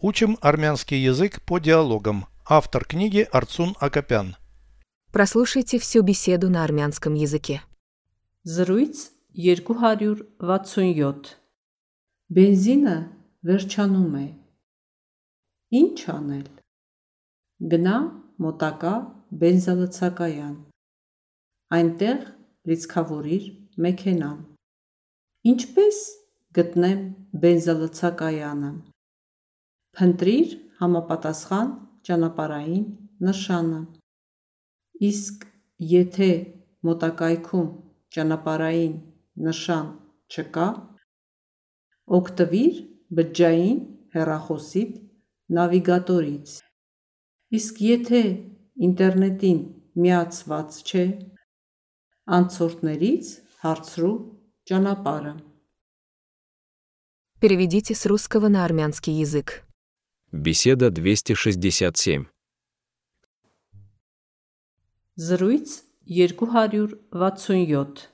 Учим армянский язык по диалогам. Автор книги Арцун Акопян. Прослушайте всю беседу на армянском языке. Զրույց 267 Բենզինը վերջանում է։ Ինչ անել։ Գնա մոտակա բենզալցակայան։ Այնտեղ լիցքավորիր մեքենան։ Ինչպես գտնեմ բենզալցակայանը։ Փնտրիր համապատասխան ճանապարհային նշանը։ Իսկ եթե մոտակայքում ճանապարհային նշան չկա, օգտվիր բջջային հեռախոսիդ նավիգատորից։ Իսկ եթե ինտերնետին միացված չէ, անցորդներից հարցրու ճանապարհը։ Переведите с русского на армянский язык. Беседа 267. Զրույց 267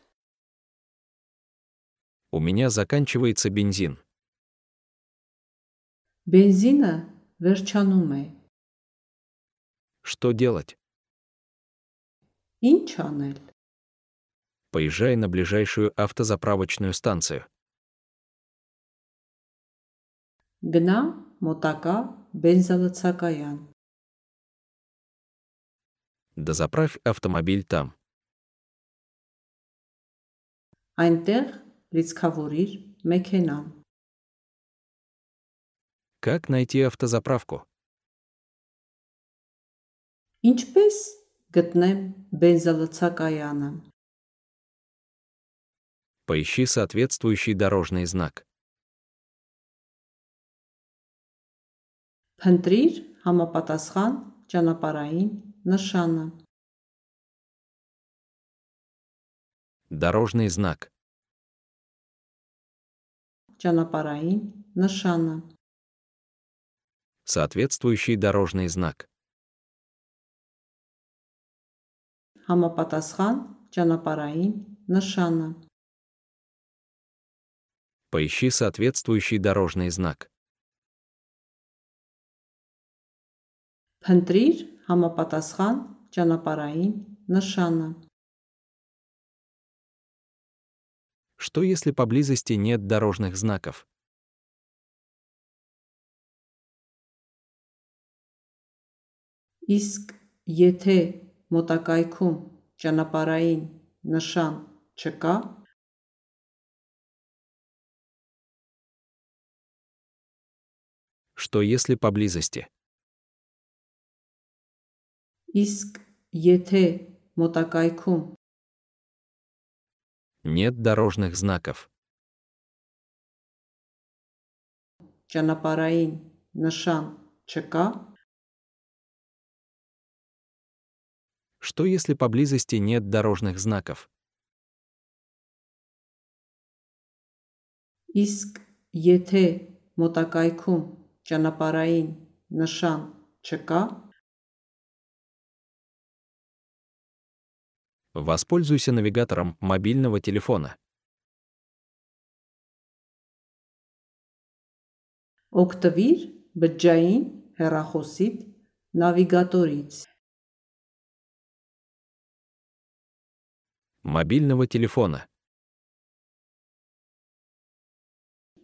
У меня заканчивается бензин. Բենզինը վերջանում է։ Что делать? Ինչ անել։ Поезжай на ближайшую автозаправочную станцию. Գնա մոտակա բենզալցակայան։ Дозаправь автомобиль там. Այնտեղ լիցքավորիր մեքենան։ Как найти автозаправку? Ինչպես գտնեմ բենզալցակայանը։ Поищи соответствующий дорожный знак. Փնտրիր համապատասխան ճանապարհային նշանը։ Дорожный знак. Ճանապարհային նշանը։ Соответствующий дорожный знак. Համապատասխան ճանապարհային նշանը։ Поищи соответствующий дорожный знак. Փնտրիր համապատասխան ճանապարհային նշանը։ Что если поблизости нет дорожных знаков? Իսկ եթե մոտակայքում ճանապարհային նշան չկա, Что если поблизости? իսկ եթե մոտակայքում Нет дорожных знаков. ճանապարհային նշան չկա, Что если поблизости нет дорожных знаков? իսկ եթե մոտակայքում ճանապարհային նշան չկա, Воспользуйся навигатором мобильного телефона. օգտվիր բջջային հեռախոսիդ նավիգատորից։ Мобильного телефона.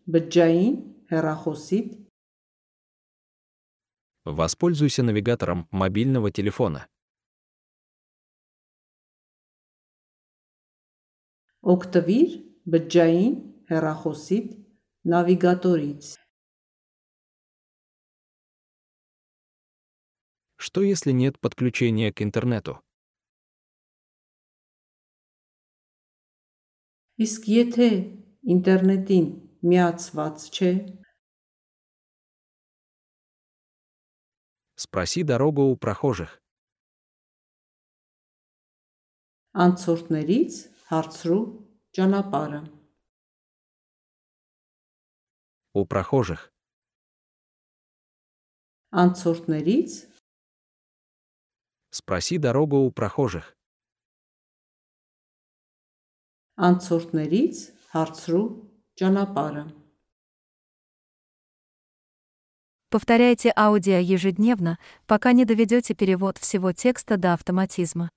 Բջջային հեռախոսիդ Воспользуйся навигатором мобильного телефона. օգտվիր բջջային հեռախոսիդ նավիգատորից։ Что если нет подключения к интернету? Իսկ եթե ինտերնետին միացված չէ, Спроси дорогу у прохожих. անցորդներից հարցրու ճանապարհը։ У прохожих. Անցորդներից Спроси дорогу у прохожих. անցորդներից հարցրու ճանապարհը։ Повторяйте аудио ежедневно, пока не доведете перевод всего текста до автоматизма.